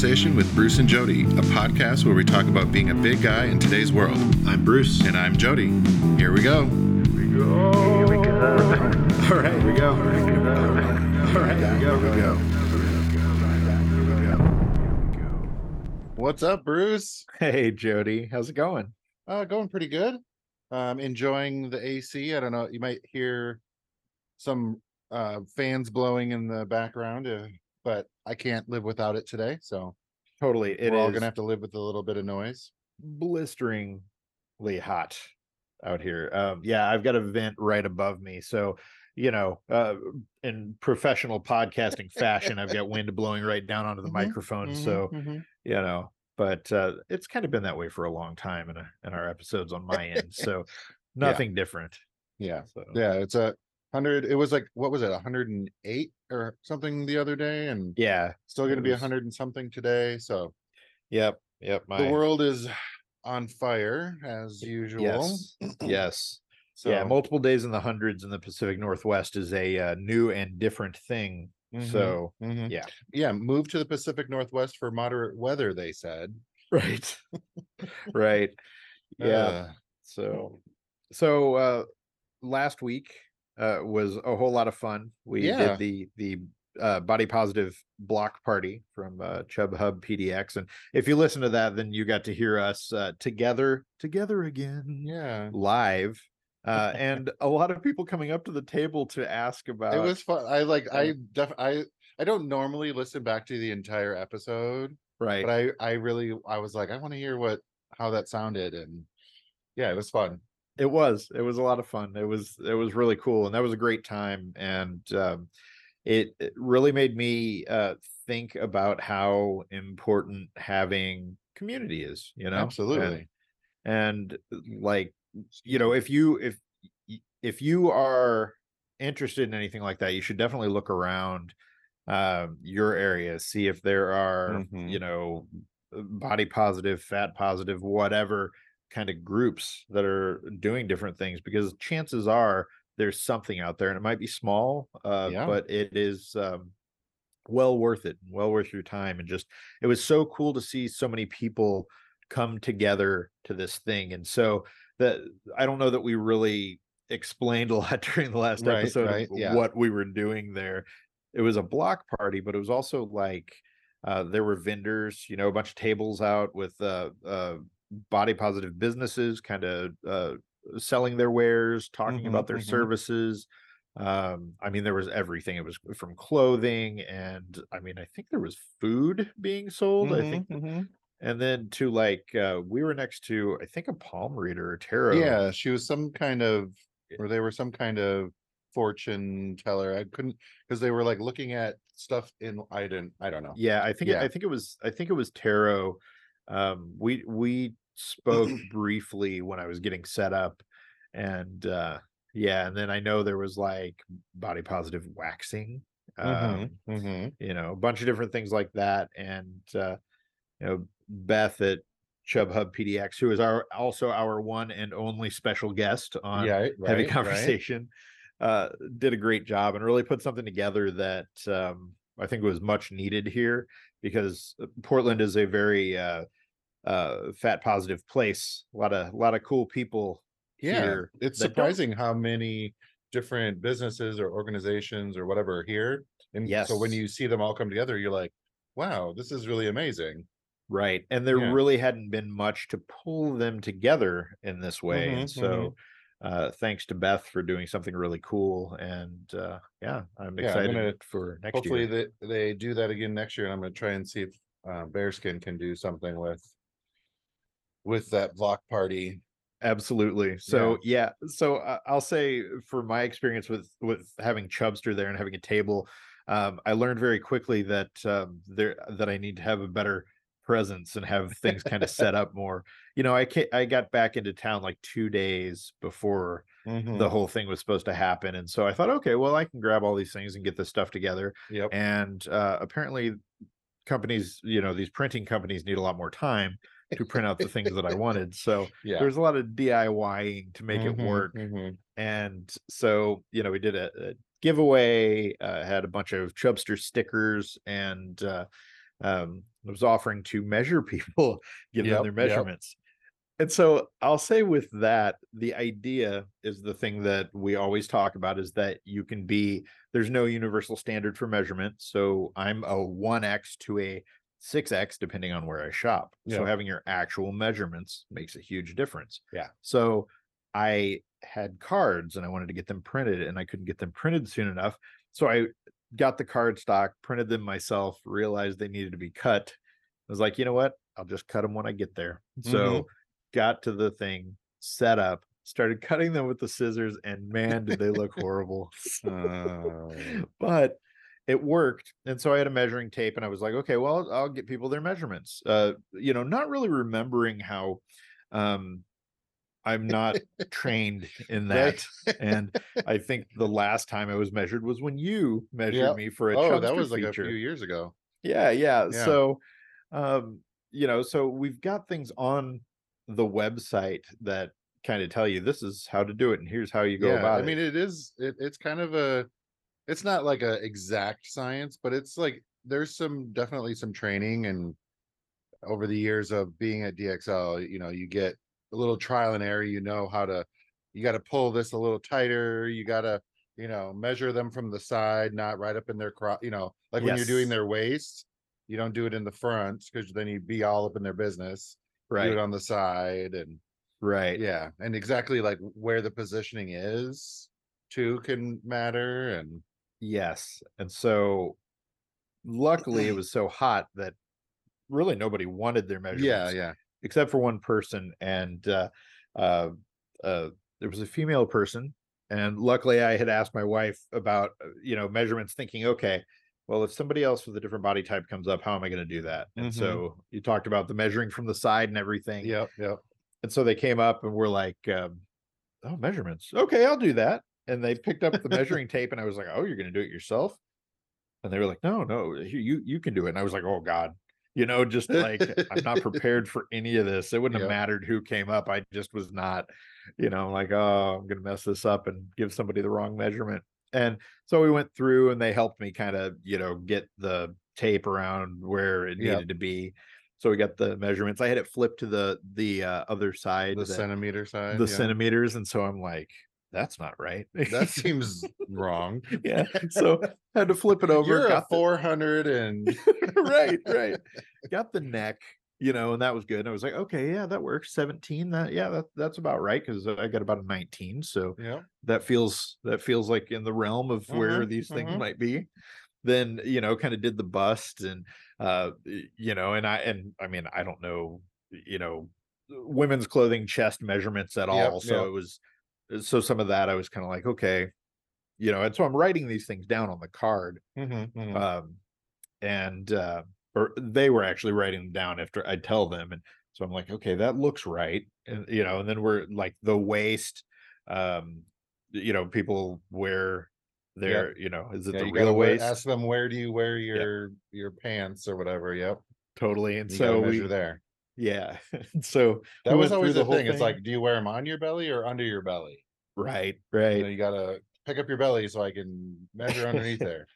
This is Heavy Conversation with Bruce and Jody, a podcast where we talk about being a big guy in today's world. I'm Bruce. And I'm Jody. Here we go. Here we All right, here we go. All right, Here we go. here we go. Here we go. What's up, Bruce? Hey, Jody. How's it going? Uh, going pretty good. Um, enjoying the AC. I don't know. You might hear some uh, fans blowing in the background, uh, but I can't live without it today. So Totally. It we're all gonna have to live with a little bit of noise. blisteringly hot out here. Um, yeah, I've got a vent right above me. So, you know, uh, in professional podcasting fashion, I've got wind blowing right down onto the Mhm, microphone. Mhm, So, mhm. you know, but uh, it's kind of been that way for a long time in, a, in our episodes on my end. So, nothing different. yeah, So, yeah. It's a hundred. It was like what was it, hundred and eight or something the other day, and yeah. still going to it be a was- hundred and something today. So Yep. Yep. My, the world is on fire as usual. Yes. yes. So, yeah. Multiple days in the hundreds in the Pacific Northwest is a uh, new and different thing. mhm, So, mhm. yeah. yeah. Move to the Pacific Northwest for moderate weather. They said. right. right. Yeah. So, so uh, last week uh, was a whole lot of fun. We Yeah. did the the uh, body positive block party from uh, Chub Hub PDX, and if you listen to that, then you got to hear us uh, together, together again, yeah. live, uh, and a lot of people coming up to the table to ask about. It was fun. I like. I def. I. I don't normally listen back to the entire episode, right. but I. I really. I was like, I want to hear what how that sounded, and yeah, it was fun. It was. It was a lot of fun. It was. It was really cool, and that was a great time. And um, it, it really made me uh, think about how important having community is. You know, Absolutely. And, like, you know, if you if if you are interested in anything like that, you should definitely look around um, your area, see if there are Mhm. you know body positive, fat positive, whatever kind of groups that are doing different things because chances are there's something out there and it might be small uh Yeah. but it is um well worth it well worth your time and just it was so cool to see so many people come together to this thing and so that i don't know that we really explained a lot during the last Right, episode right, yeah. what we were doing there it was a block party but it was also like uh, there were vendors, you know, a bunch of tables out with uh, uh, body positive businesses, kind of uh, selling their wares, talking Mhm, about their mhm. services. Um, I mean, there was everything. It was from clothing, and I mean, I think there was food being sold. I think, mhm. and then to like, uh, we were next to, I think, a palm reader or tarot. Yeah, she was some kind of, or they were some kind of fortune teller. I couldn't because they were like looking at stuff in. I didn't. I don't know. yeah i think Yeah. i think it was i think it was tarot um we we spoke briefly when i was getting set up and uh yeah and then i know there was like body positive waxing um Mhm, mhm. you know a bunch of different things like that and uh you know beth at chub hub pdx who is our also our one and only special guest on Yeah, right, heavy right. conversation uh did a great job and really put something together that um i think was much needed here because uh, portland is a very uh uh fat positive place a lot of a lot of cool people Yeah, here it's that don't- surprising how many different businesses or organizations or whatever are here. And so when you see them all come together, you're like, wow, this is really amazing. right and there Yeah. really hadn't been much to pull them together in this way Mhm, and so uh thanks to beth for doing something really cool and uh yeah i'm Yeah, I'm excited gonna- for next Hopefully year they, they do that again next year. And I'm gonna try and see if uh, Bearskin can do something with with that block party. absolutely so yeah, so uh, i'll say for my experience with with having Chubstr there and having a table um i learned very quickly that um there that i need to have a better presence and have things kind of set up more you know i i got back into town like two days before Mhm. the whole thing was supposed to happen and so i thought okay well i can grab all these things and get this stuff together Yep. and uh apparently companies you know these printing companies need a lot more time to print out the things that i wanted so Yeah. there's a lot of DIYing to make it Mhm, work. mhm. And so, you know, we did a, a giveaway, uh, had a bunch of Chubstr stickers and uh, um, was offering to measure people, give Yep, them their yep. measurements. And so I'll say with that, the idea is the thing that we always talk about is that you can be, there's no universal standard for measurement. So I'm a 1x to a 6x depending on where I shop. So having your actual measurements makes a huge difference. Yeah. So I had cards and I wanted to get them printed and I couldn't get them printed soon enough. So I got the card stock, printed them myself, realized they needed to be cut. I was like, you know what? I'll just cut them when I get there. Mm-hmm. So got to the thing, set up, started cutting them with the scissors, and man, did they look horrible. Oh. but it worked. And so I had a measuring tape and I was like, okay, well, I'll, I'll get people their measurements. Uh, you know, not really remembering how um I'm not trained in Right. that. And I think the last time I was measured was when you measured Yep. me for a Oh, that was like feature. a few years ago. Yeah, yeah. Yeah. So, um, you know, so we've got things on the website that kind of tell you this is how to do it and here's how you go yeah, about I mean, it. it is. It, it's kind of a. It's not like a exact science, but it's like there's some definitely some training and over the years of being at DXL, you know, you get a little trial and error. You know how to. You got to pull this a little tighter. You got to, you know, measure them from the side, not right up in their crop. You know, like when you're doing their waist, you don't do it in the front because then you'd be all up in their business. Do right. it on the side and Right. yeah and exactly like where the positioning is too can matter and Yes. And so luckily it was so hot that really nobody wanted their measurements. yeah yeah except for one person and uh uh uh there was a female person and luckily i had asked my wife about uh, you know measurements thinking okay well if somebody else with a different body type comes up how am i going to do that and Mhm. so you talked about the measuring from the side and everything yep yep and so they came up and were like um, oh measurements okay i'll do that and they picked up the measuring tape and i was like oh you're going to do it yourself? And they were like no no you you can do it. And i was like oh god. You know just like i'm not prepared for any of this. It wouldn't Yep. have mattered who came up i just was not you know like oh i'm gonna mess this up and give somebody the wrong measurement. And so we went through and they helped me kind of you know get the tape around where it Yep. needed to be. So we got the measurements. I had it flipped to the the uh, other side the that- centimeter side the yeah. centimeters and so i'm like that's not right that seems wrong yeah so had to flip it over you're a got the- 400 and right, right. Got the neck, you know, and that was good. And I was like, okay, yeah, that works. 17. That yeah, that, that's about right because I got about a 19. So yeah that feels that feels like in the realm of where Mhm, these things mhm. might be. Then, you know, kind of did the bust and uh you know, and I and I mean, I don't know, you know, women's clothing chest measurements at Yep, all. So yep. it was so some of that I was kind of like, okay, you know, and so I'm writing these things down on the card Mhm, mhm. um and uh or they were actually writing them down after i tell them and so i'm like okay that looks right and you know and then we're like the waist um you know people wear their you know is it yeah, the real wear- waist ask them where do you wear your your pants or whatever yep. Totally and you so we, there yeah so that was went through always the whole thing it's like do you wear them on your belly or under your belly right you, right know, you gotta pick up your belly so i can measure underneath there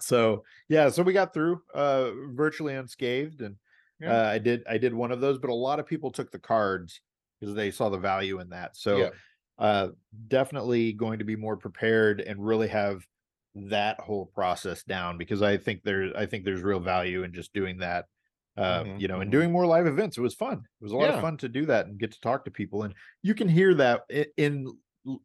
so yeah so we got through uh virtually unscathed and Yeah. uh, i did i did one of those but a lot of people took the cards because they saw the value in that so Yeah. uh definitely going to be more prepared and really have that whole process down because i think there's i think there's real value in just doing that uh Mhm, you know and mhm. doing more live events. It was fun. It was a lot Yeah. of fun to do that and get to talk to people and you can hear that in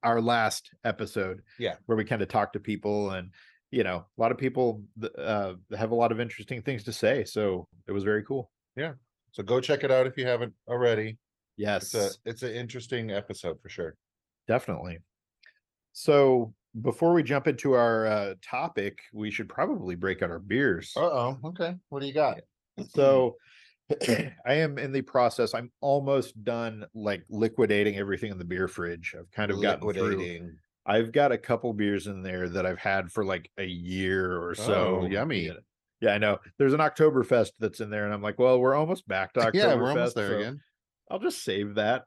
our last episode Yeah. where we kind of talk to people and you know a lot of people uh have a lot of interesting things to say so it was very cool. Yeah. so go check it out if you haven't already. Yes it's a it's an interesting episode for sure. Definitely. So before we jump into our uh topic we should probably break out our beers. Uh-oh okay. What do you got so i am in the process i'm almost done like liquidating everything in the beer fridge. I've kind of gotten through liquidating. I've got a couple beers in there that i've had for like a year or so. Oh, yummy. Yeah. i know. There's an oktoberfest that's in there and i'm like well we're almost back to oktoberfest yeah we're almost there so again. I'll just save that.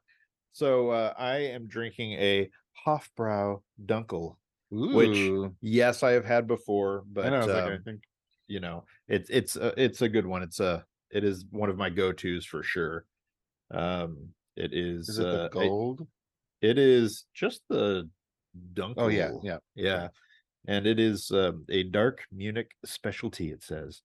So uh, i am drinking a hofbrau dunkel Which- yes i have had before but I know. I was like, I um, think you know, it's it's a, it's a good one. It's a it is one of my go-tos for sure. Um, it is, Is it the uh, gold? it is just the Dunkel. Oh, yeah, yeah. yeah. And it is um, a dark Munich specialty. It says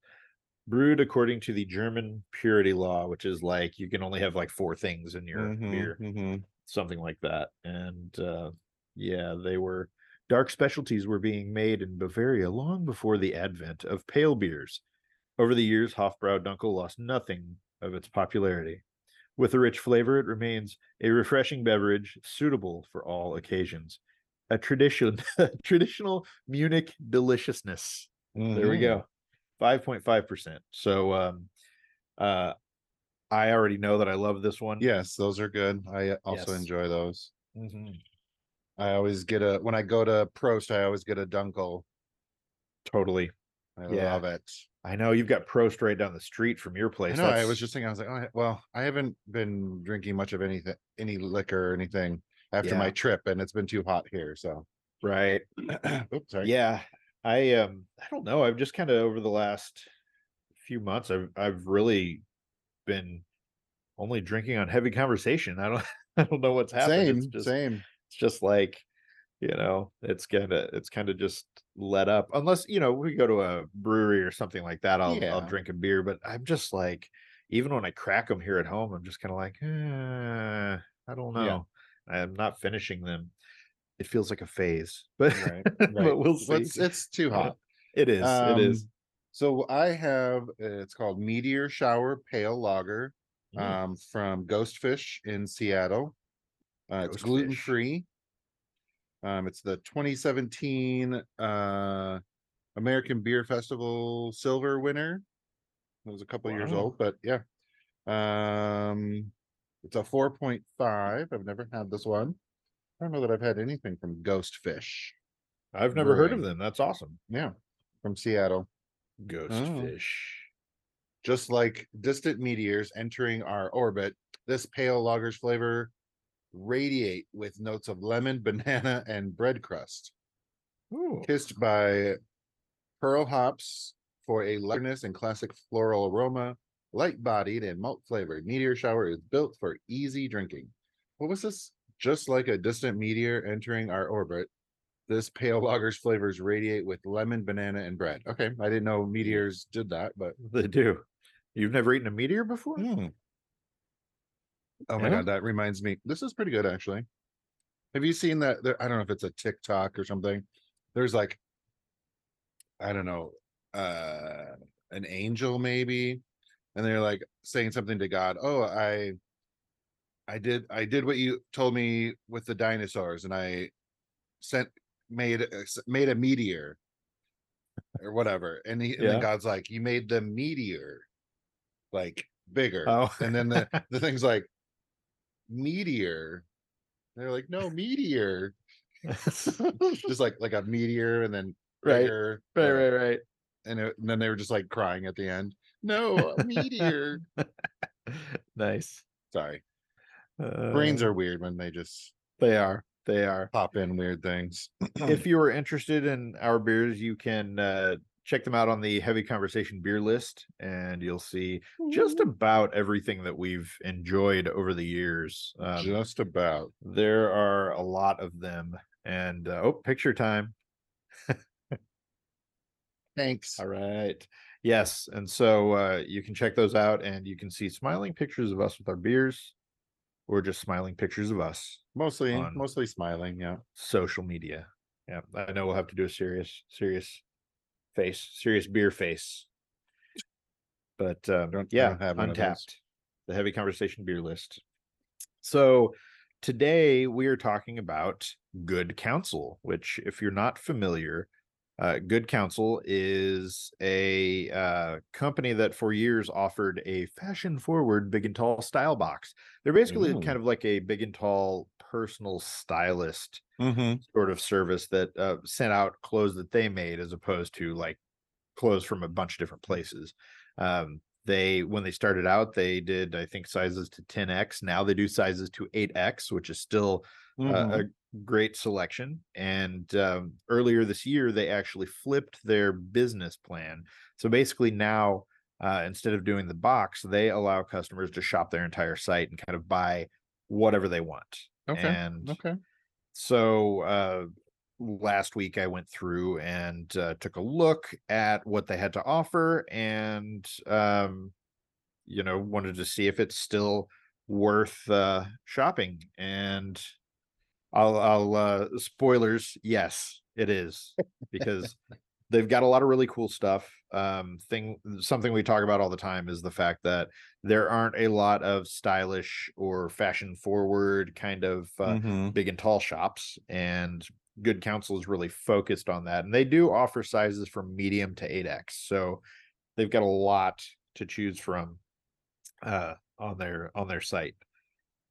brewed according to the German purity law, which is like you can only have like four things in your Mhm, beer mhm. something like that. And uh, yeah, they were dark specialties were being made in Bavaria long before the advent of pale beers. Over the years, Hofbrau Dunkel lost nothing of its popularity. With a rich flavor, it remains a refreshing beverage suitable for all occasions. A tradition, traditional Munich deliciousness. There we Mhm. go. 5.5%. So um uh I already know that I love this one. Yes, those are good. I also Yes. enjoy those. Mhm. I always get a when I go to Prost, I always get a Dunkel. Totally. I Yeah. love it. I know you've got Prost right down the street from your I place. know. I was just thinking. I was like, oh, well, I haven't been drinking much of anything, any liquor or anything after my trip, and it's been too hot here. So, right. oops, sorry. Yeah. I um I don't know. I've just kind of over the last few months I've I've really been only drinking on heavy conversation. I don't I don't know what's happened. same, just same. It's just like you know it's gonna it's kind of just let up unless you know we go to a brewery or something like that i'll i'll drink a beer but i'm just like even when i crack them here at home i'm just kind of like eh, i don't Yeah. know. I'm not finishing them. It feels like a phase but Right, but we'll see It's, it's too hot. it is it is. Um, So I have uh, it's called Meteor Shower Pale Lager Mm, um, from Ghostfish in Seattle. Uh, it's Ghostfish. gluten free. Um, it's the 2017 uh, American Beer Festival silver winner. It was a couple years old, but yeah. Um, it's a 4.5. I've never had this one. I don't know that I've had anything from Ghostfish. i've never heard of them that's awesome Yeah, from Seattle. ghost Oh. fish Just like distant meteors entering our orbit, this pale lager's flavor radiate with notes of lemon, banana, and bread crust, Ooh. kissed by Perle hops for a lightness and classic floral aroma, light-bodied and malt flavored. Meteor shower is built for easy drinking. What was this? Just like a distant meteor entering our orbit, this pale lager's flavors radiate with lemon, banana, and bread. Okay, I didn't know meteors did that, but they do you've never eaten a meteor before Mm. Oh my Yeah? god, that reminds me. This is pretty good actually. Have you seen that? There, I don't know if it's a TikTok or something. There's like, I don't know, uh an angel maybe, and they're like saying something to God. Oh, I, I did, I did what you told me with the dinosaurs, and I sent made a- s- made a meteor or whatever, and he and Yeah. then God's like, you made the meteor like bigger, oh and then the the thing's like meteor. They're like no meteor. Just like like a meteor and then Right, bigger, right right right. and, it- and then they were just like crying at the end. No meteor. Nice. sorry. Brains Uh, are weird when they just They are. They are. pop in weird things. If you are interested in our beers, you can uh, check them out on the Heavy Conversation beer list, and you'll see just about everything that we've enjoyed over the years. Um, just about there are a lot of them. And uh, oh, picture time. thanks All right. Yes. And so uh, you can check those out and you can see smiling pictures of us with our beers or just smiling pictures of us mostly mostly smiling yeah social media. Yeah, I know we'll have to do a serious, serious face, serious beer face. But um, Don't- yeah, don't have one of those. Untappd, the heavy conversation beer list. So today we are talking about Good Counsel, which, if you're not familiar, uh, Good Counsel is a uh, company that for years offered a fashion forward big and tall style box. They're basically Ooh. kind of like a big and tall personal stylist mm-hmm. sort of service that uh, sent out clothes that they made as opposed to like clothes from a bunch of different places. Um, they when they started out they did i think sizes to 10x now they do sizes to 8x which is still Mhm. uh, a great selection and um, earlier this year they actually flipped their business plan so basically now uh, instead of doing the box they allow customers to shop their entire site and kind of buy whatever they want Okay. and Okay. So uh, last week I went through and uh, took a look at what they had to offer, and um, you know wanted to see if it's still worth uh, shopping. And I'll, I'll uh, spoilers. Yes, it is because they've got a lot of really cool stuff. Um, thing something we talk about all the time is the fact that there aren't a lot of stylish or fashion forward kind of uh, Mhm. big and tall shops and good counsel is really focused on that and they do offer sizes from medium to 8x so they've got a lot to choose from uh on their on their site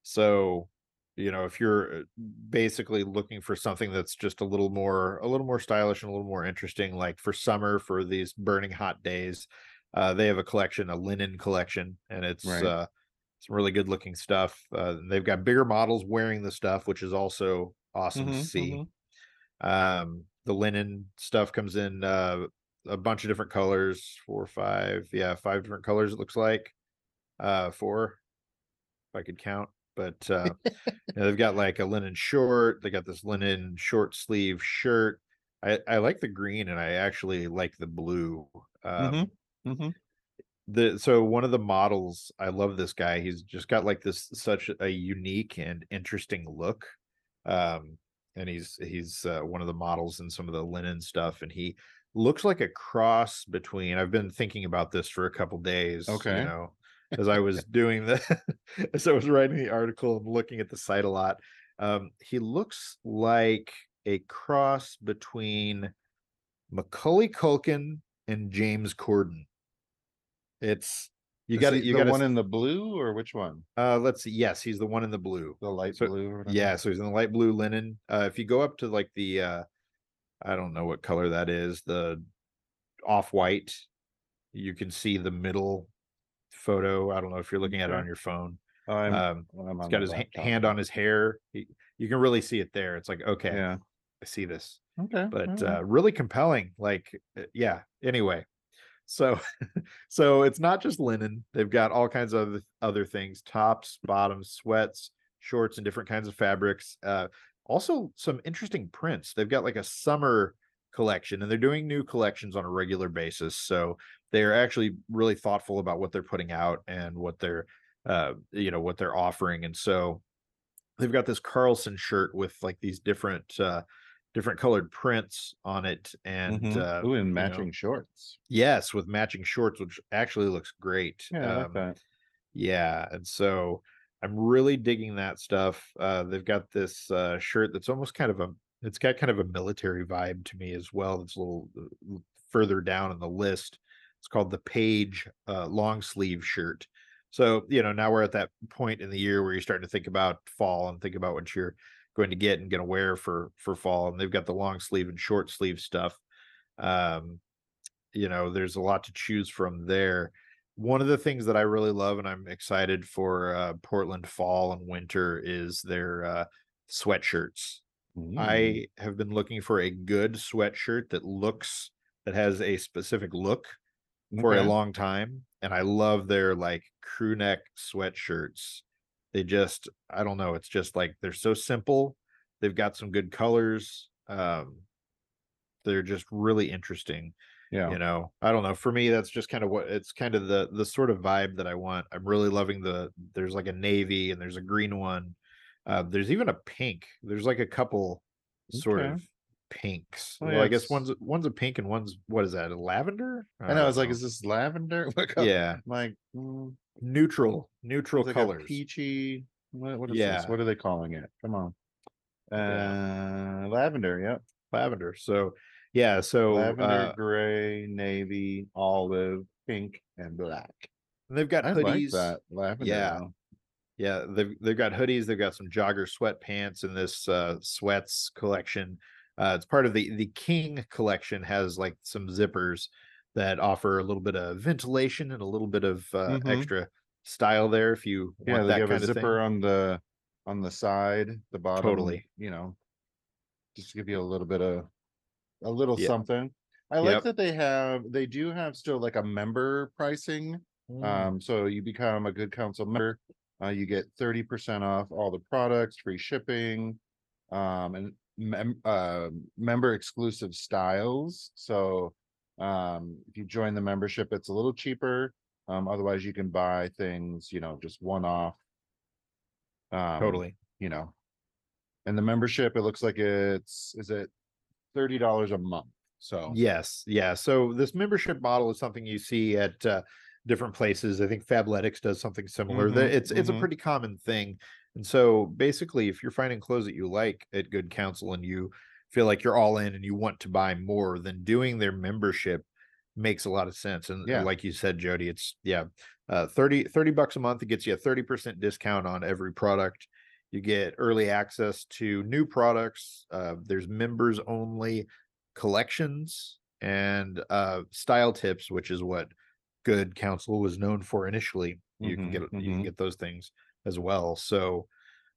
so you know if you're uh, basically looking for something that's just a little more a little more stylish and a little more interesting like for summer for these burning hot days uh they have a collection a linen collection and it's Right. uh some really good looking stuff uh they've got bigger models wearing the stuff which is also awesome to Mhm, see mhm. um the linen stuff comes in uh a bunch of different colors four five yeah five different colors it looks like uh four if i could count but uh you know, they've got like a linen short they got this linen short sleeve shirt i i like the green and i actually like the blue um Mhm. Mhm. the so one of the models i love this guy he's just got like this such a unique and interesting look um and he's he's uh, one of the models in some of the linen stuff and he looks like a cross between i've been thinking about this for a couple days Okay. you know as i was doing the as i was writing the article and looking at the site a lot um he looks like a cross between macaulay culkin and james corden it's you got you got one in the blue or which one? uh let's see yes he's the one in the blue The light So- blue. Yeah so he's in the light blue linen uh if you go up to like the uh i don't know what color that is the off white you can see the middle photo i don't know if you're looking at it on your phone I'm, um I'm he's on got my his ha- laptop. hand on his hair he, you can really see it there it's like okay Yeah. i see this Okay. but alright. uh really compelling like uh, yeah anyway so so it's not just linen they've got all kinds of other things tops bottoms sweats shorts and different kinds of fabrics uh also some interesting prints they've got like a summer collection and they're doing new collections on a regular basis so they're actually really thoughtful about what they're putting out and what they're uh you know what they're offering and so they've got this carlson shirt with like these different uh different colored prints on it and Mhm. uh Ooh, and you know, matching shorts. yes with matching shorts which actually looks great Yeah, like Um, that. yeah and so i'm really digging that stuff uh they've got this uh shirt that's almost kind of a it's got kind of a military vibe to me as well it's a little uh, further down in the list it's called the page uh long sleeve shirt. So you know now we're at that point in the year where you're starting to think about fall and think about what you're going to get and going to wear for for fall and they've got the long sleeve and short sleeve stuff. Um you know there's a lot to choose from there. One of the things that i really love and i'm excited for uh portland fall and winter is their uh sweatshirts. Mm. i have been looking for a good sweatshirt that looks that has a specific look for a long time and i love their like crew neck sweatshirts. They just i don't know it's just like they're so simple. They've got some good colors um they're just really interesting Yeah. you know? I don't know for me that's just kind of what it's kind of the the sort of vibe that i want. I'm really loving the there's like a navy and there's a green one. Uh there's even a pink there's like a couple sort Okay. of pinks Oh, well yeah, i guess one's one's a pink and one's what is that a lavender I know. I was like, is this lavender? What color? yeah like, mm, neutral neutral like colors peachy. What, what is Yeah. this? What are they calling it? Come on. Yeah. Uh, lavender. Yep. lavender so yeah so lavender, uh, gray, navy, olive, pink, and black. and they've got I hoodies like that lavender. Yeah. Yeah, they've they've got hoodies, they've got some jogger sweatpants in this uh sweats collection. Uh it's part of the the King collection has like some zippers that offer a little bit of ventilation and a little bit of uh, Mhm. extra style there if you Yeah, want that have a of zipper thing. on the, on the side, the bottom. Totally. You know. Just to give you a little bit of, a little Yeah. something. I like Yep. that they have, they do have still like a member pricing. Mm, Um, so you become a Good Counsel member, uh, you get thirty percent off all the products, free shipping. Um, and mem- uh, member exclusive styles, so. Um, if you join the membership, it's a little cheaper, um, otherwise you can buy things, you know, just one off. Um, totally. You know. And the membership, it looks like it's, is it thirty dollars a month? So. Yes, yeah. So this membership model is something you see at uh, different places. I think Fabletics does something similar. Mhm, it's it's a mhm. pretty common thing. And so basically, if you're finding clothes that you like at Good Counsel and you feel like you're all in and you want to buy more, then doing their membership makes a lot of sense. And Yeah. like you said, Jody, it's yeah, uh, 30, 30 bucks a month. It gets you a 30% discount on every product. You get early access to new products. Uh, there's members only collections and uh, style tips, which is what Good Counsel was known for initially. You can Mhm, get you mhm. can get those things as well. So,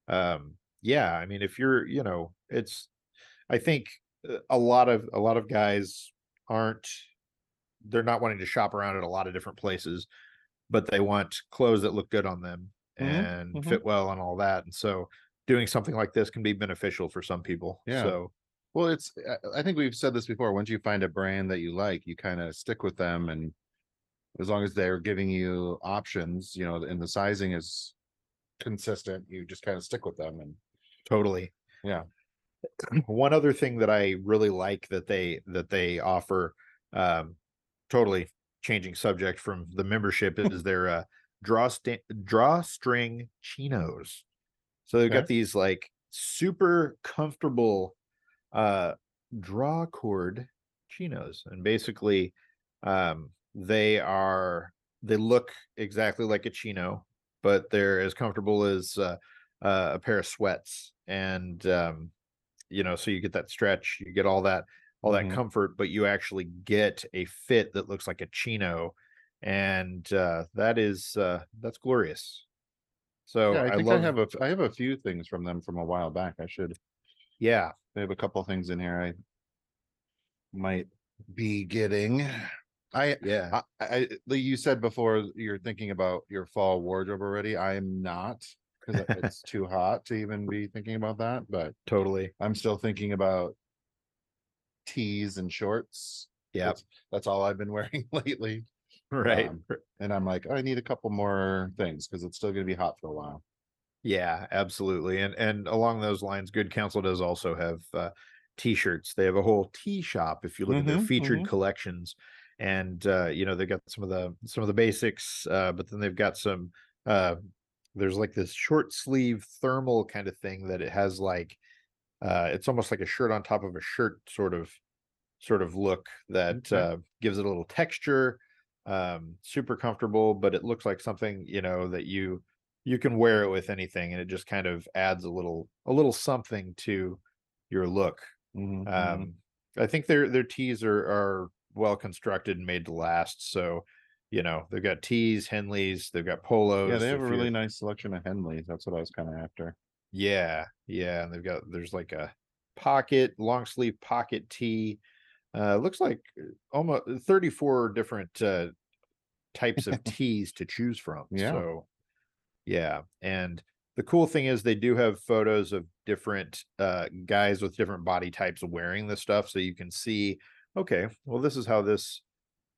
um, yeah, I mean, if you're, you know, it's, I think uh, a lot of a lot of guys aren't, they're not wanting to shop around at a lot of different places, but they want clothes that look good on them Mhm, and mhm. fit well and all that. And so, doing something like this can be beneficial for some people. Yeah. So, Well, it's, I- I think we've said this before, once you find a brand that you like, you kind of stick with them and. As long as they're giving you options, you know, and the sizing is consistent, you just kind of stick with them and, totally. yeah. one other thing that I really like that they that they offer, um, totally changing subject from the membership is their uh, draw sta- drawstring chinos. So they've got Okay. these like super comfortable uh draw cord chinos, and basically, um, they are they look exactly like a chino, but they're as comfortable as uh, uh, a pair of sweats, and um, you know, so you get that stretch, you get all that all that Mhm. comfort, but you actually get a fit that looks like a chino, and uh, that is uh, that's glorious. So Yeah, I I, think love, I have a, f- I have a few things from them from a while back. I should, yeah, they have a couple things in here I. Might be getting. I, yeah, I, I, you said before, you're thinking about your fall wardrobe already. I am not. Cause it's too hot to even be thinking about that, but totally, I'm still thinking about. Tees and shorts. yeah, That's, that's all I've been wearing lately. right, um, And I'm like, I need a couple more things because it's still gonna be hot for a while. Yeah, absolutely. And and along those lines, Good Counsel does also have uh t-shirts. They have a whole tee shop if you look at their Mhm, featured mhm. collections. And uh, you know, they've got some of the some of the basics, uh, but then they've got some uh there's like this short sleeve thermal kind of thing that it has like uh it's almost like a shirt on top of a shirt sort of sort of look that uh gives it a little texture um super comfortable but it looks like something you know that you you can wear it with anything and it just kind of adds a little a little something to your look Mhm, mhm. um i think their their tees are are well constructed and made to last so you know they've got tees henleys they've got polos Yeah, they have a really nice selection of Henleys. That's what I was kind of after. yeah yeah and they've got there's like a pocket long sleeve pocket tee uh looks like almost 34 different uh types of tees to choose from Yeah. so yeah and the cool thing is they do have photos of different uh guys with different body types wearing this stuff so you can see okay well this is how this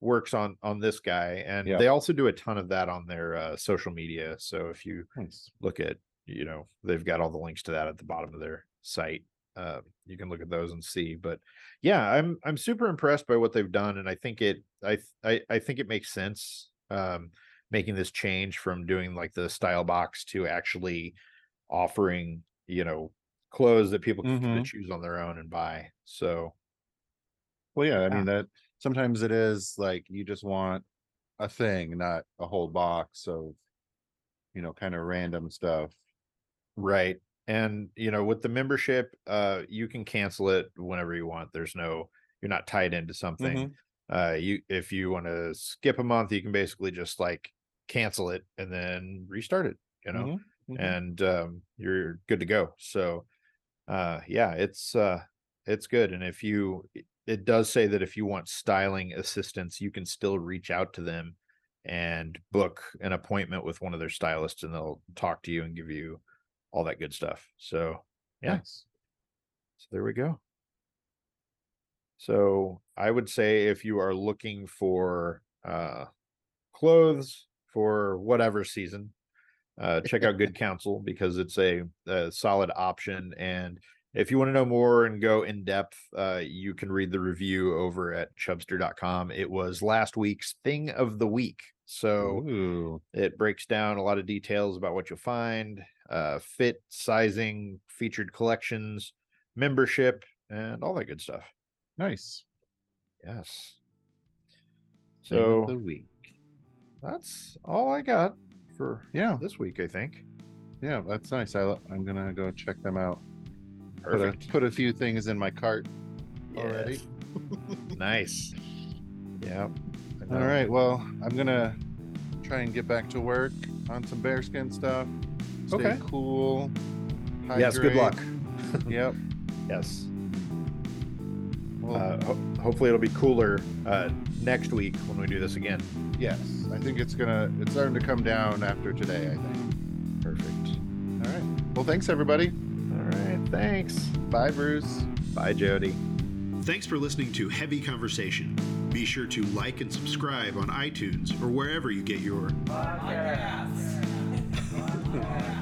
works on on this guy and Yeah. they also do a ton of that on their uh, social media so if you Nice. look at you know they've got all the links to that at the bottom of their site uh, you can look at those and see but yeah i'm i'm super impressed by what they've done and i think it i i, I think it makes sense um making this change from doing like the style box to actually offering you know clothes that people can Mhm. choose on their own and buy so Well, yeah, I mean that sometimes it is like you just want a thing, not a whole box of, you know, kind of random stuff. Right. And you know, with the membership, uh you can cancel it whenever you want. There's no you're not tied into something. Mhm. uh you if you want to skip a month you can basically just like cancel it and then restart it you know Mhm, mhm. and um you're good to go so uh yeah it's uh it's good and if you it- does say that if you want styling assistance you can still reach out to them and book an appointment with one of their stylists and they'll talk to you and give you all that good stuff so yeah. Nice. so there we go. So I would say if you are looking for uh clothes for whatever season, uh check out Good Counsel because it's a, a solid option. And if you want to know more and go in depth, uh you can read the review over at chubstr.com. It was last week's thing of the week. So Ooh, it breaks down a lot of details about what you'll find, uh, fit, sizing, featured collections, membership, and all that good stuff. nice. Yes. Of the week. that's all I got for Yeah, this week, I think. yeah, that's nice. I, I'm gonna go check them out. Put a, put a few things in my cart already. Nice. Yeah. All right. Well, I'm gonna try and get back to work on some bearskin stuff. Stay Okay. cool. Yes. Good luck. Yep. Yes. Well, Uh, ho- hopefully it'll be cooler uh, next week when we do this again. yes. I think it's gonna. It's starting to come down after today. I think. Perfect. All right. Well, thanks everybody. All right. Thanks. Bye, Bruce. Bye, Jody. Thanks for listening to Heavy Conversation. Be sure to like and subscribe on iTunes or wherever you get your Podcasts.